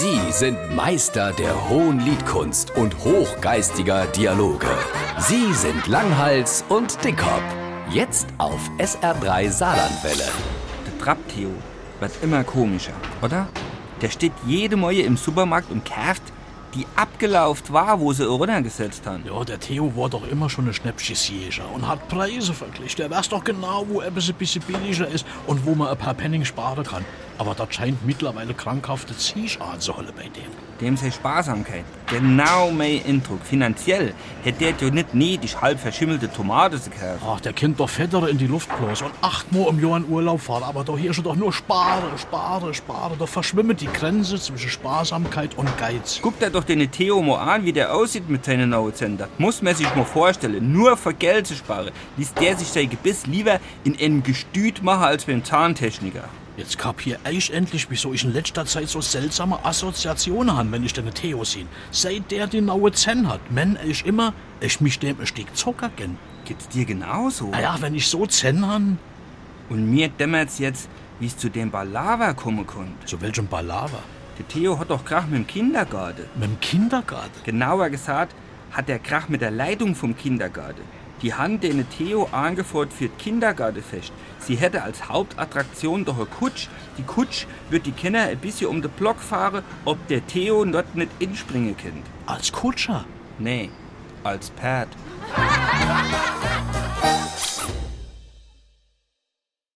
Sie sind Meister der hohen Liedkunst und hochgeistiger Dialoge. Sie sind Langhals und Dickhop. Jetzt auf SR3 Saarlandwelle. Der Trapp-Theo wird immer komischer, oder? Der steht jede Moje im Supermarkt und kauft die abgelaufen war, wo sie runtergesetzt haben. Ja, der Theo war doch immer schon ein Schnäppchensjäger und hat Preise verglichen. Der weiß doch genau, wo etwas ein bisschen billiger ist und wo man ein paar Penning sparen kann. Aber das scheint mittlerweile krankhafte Ziech anzuholen bei dem. Dem sei Sparsamkeit. Genau mein Eindruck. Finanziell hätte der ja nicht nötig halb verschimmelte Tomate zu kaufen. Ach, der kennt doch fettere in die Luft bloß und achtmal im Jahr in Urlaub fahren. Aber doch hier schon doch nur spare, spare, spare. Da verschwimmt die Grenze zwischen Sparsamkeit und Geiz. Guckt er doch den Theo mal an, wie der aussieht mit seinen neuen Zentner. Muss man sich mal vorstellen. Nur für Geld zu sparen, ließ der sich sein Gebiss lieber in einem Gestüt machen als beim Zahntechniker. Jetzt kapier ich endlich, wieso ich in letzter Zeit so seltsame Assoziationen habe, wenn ich den Theo sehe. Seit der die neue Zen hat, men ich immer, ich mich dem ein Stück Zucker gönn. Geht's dir genauso? Naja, wenn ich so Zen han. Und mir dämmert's jetzt, wie es zu dem Balava kommen konnte. Zu welchem Balava? Der Theo hat doch Krach mit dem Kindergarten. Mit dem Kindergarten? Genauer gesagt hat der Krach mit der Leitung vom Kindergarten. Die Hand den Theo angefordert für das Kindergartenfest. Sie hätte als Hauptattraktion doch eine Kutsch. Die Kutsch wird die Kinder ein bisschen um den Block fahren, ob der Theo dort nicht inspringen kann. Als Kutscher? Nee, als Pferd.